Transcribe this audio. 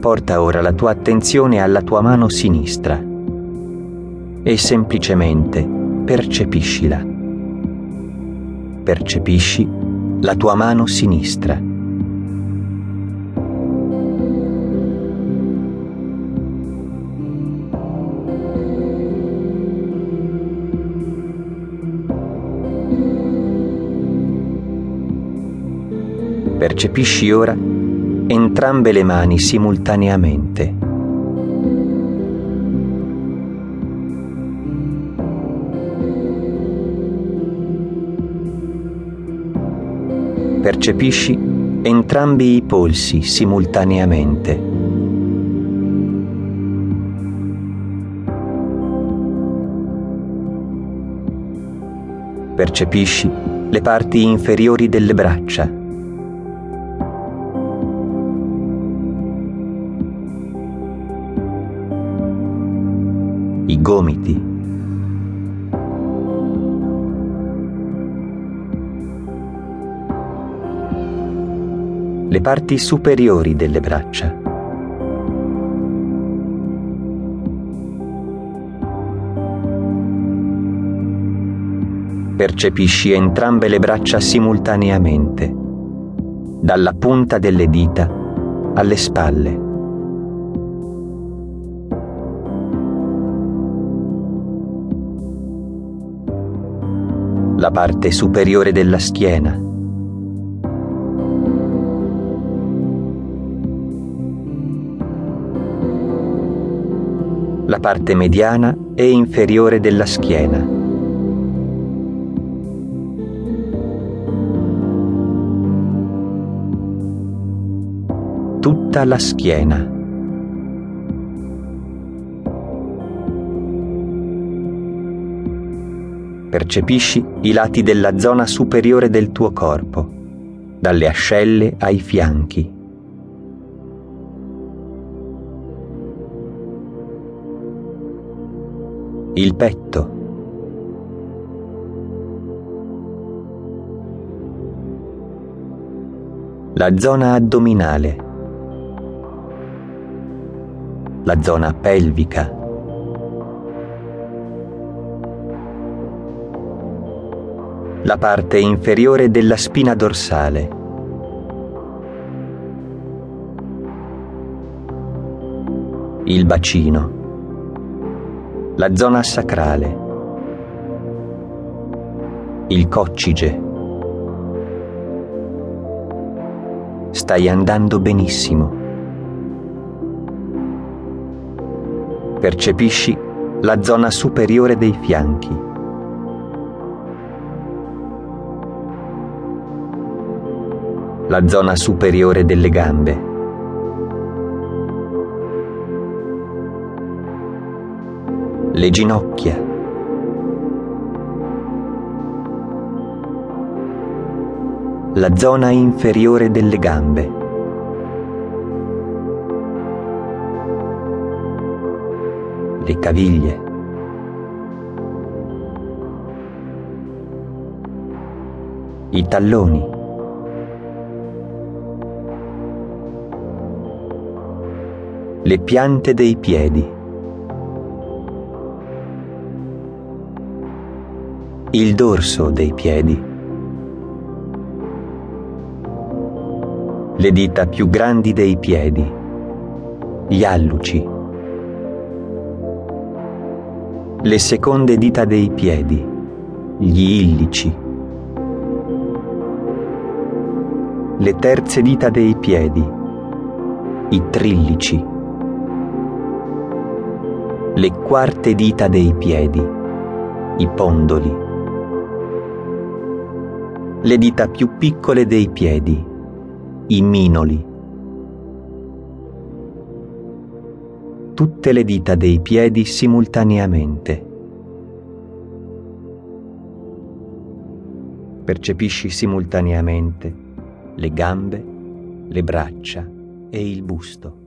Porta ora la tua attenzione alla tua mano sinistra e semplicemente percepiscila. Percepisci la tua mano sinistra. Percepisci ora entrambe le mani simultaneamente. Percepisci entrambi i polsi simultaneamente. Percepisci le parti inferiori delle braccia. I gomiti. Le parti superiori delle braccia. Percepisci entrambe le braccia simultaneamente, dalla punta delle dita alle spalle. La parte superiore della schiena. La parte mediana e inferiore della schiena. Tutta la schiena. Percepisci i lati della zona superiore del tuo corpo, dalle ascelle ai fianchi. Il petto. La zona addominale. La zona pelvica. La parte inferiore della spina dorsale. Il bacino. La zona sacrale. Il coccige. Stai andando benissimo. Percepisci la zona superiore dei fianchi. La zona superiore delle gambe. Le ginocchia. La zona inferiore delle gambe. Le caviglie. I talloni. Le piante dei piedi. Il dorso dei piedi. Le dita più grandi dei piedi. Gli alluci. Le seconde dita dei piedi. Gli illici. Le terze dita dei piedi. I trillici le quarte dita dei piedi, i pondoli, le dita più piccole dei piedi, i minoli, tutte le dita dei piedi simultaneamente. Percepisci simultaneamente le gambe, le braccia e il busto.